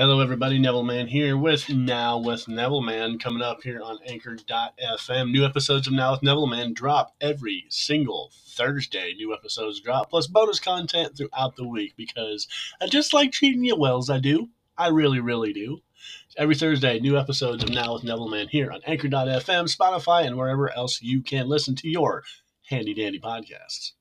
Hello, everybody. Neville Man here with Now with Neville Man coming up here on Anchor.fm. New episodes of Now with Neville Man drop every single Thursday. New episodes drop, plus bonus content throughout the week because I just like treating you well as I do. I really, really do. Every Thursday, new episodes of Now with Neville Man here on Anchor.fm, Spotify, and wherever else you can listen to your handy dandy podcasts.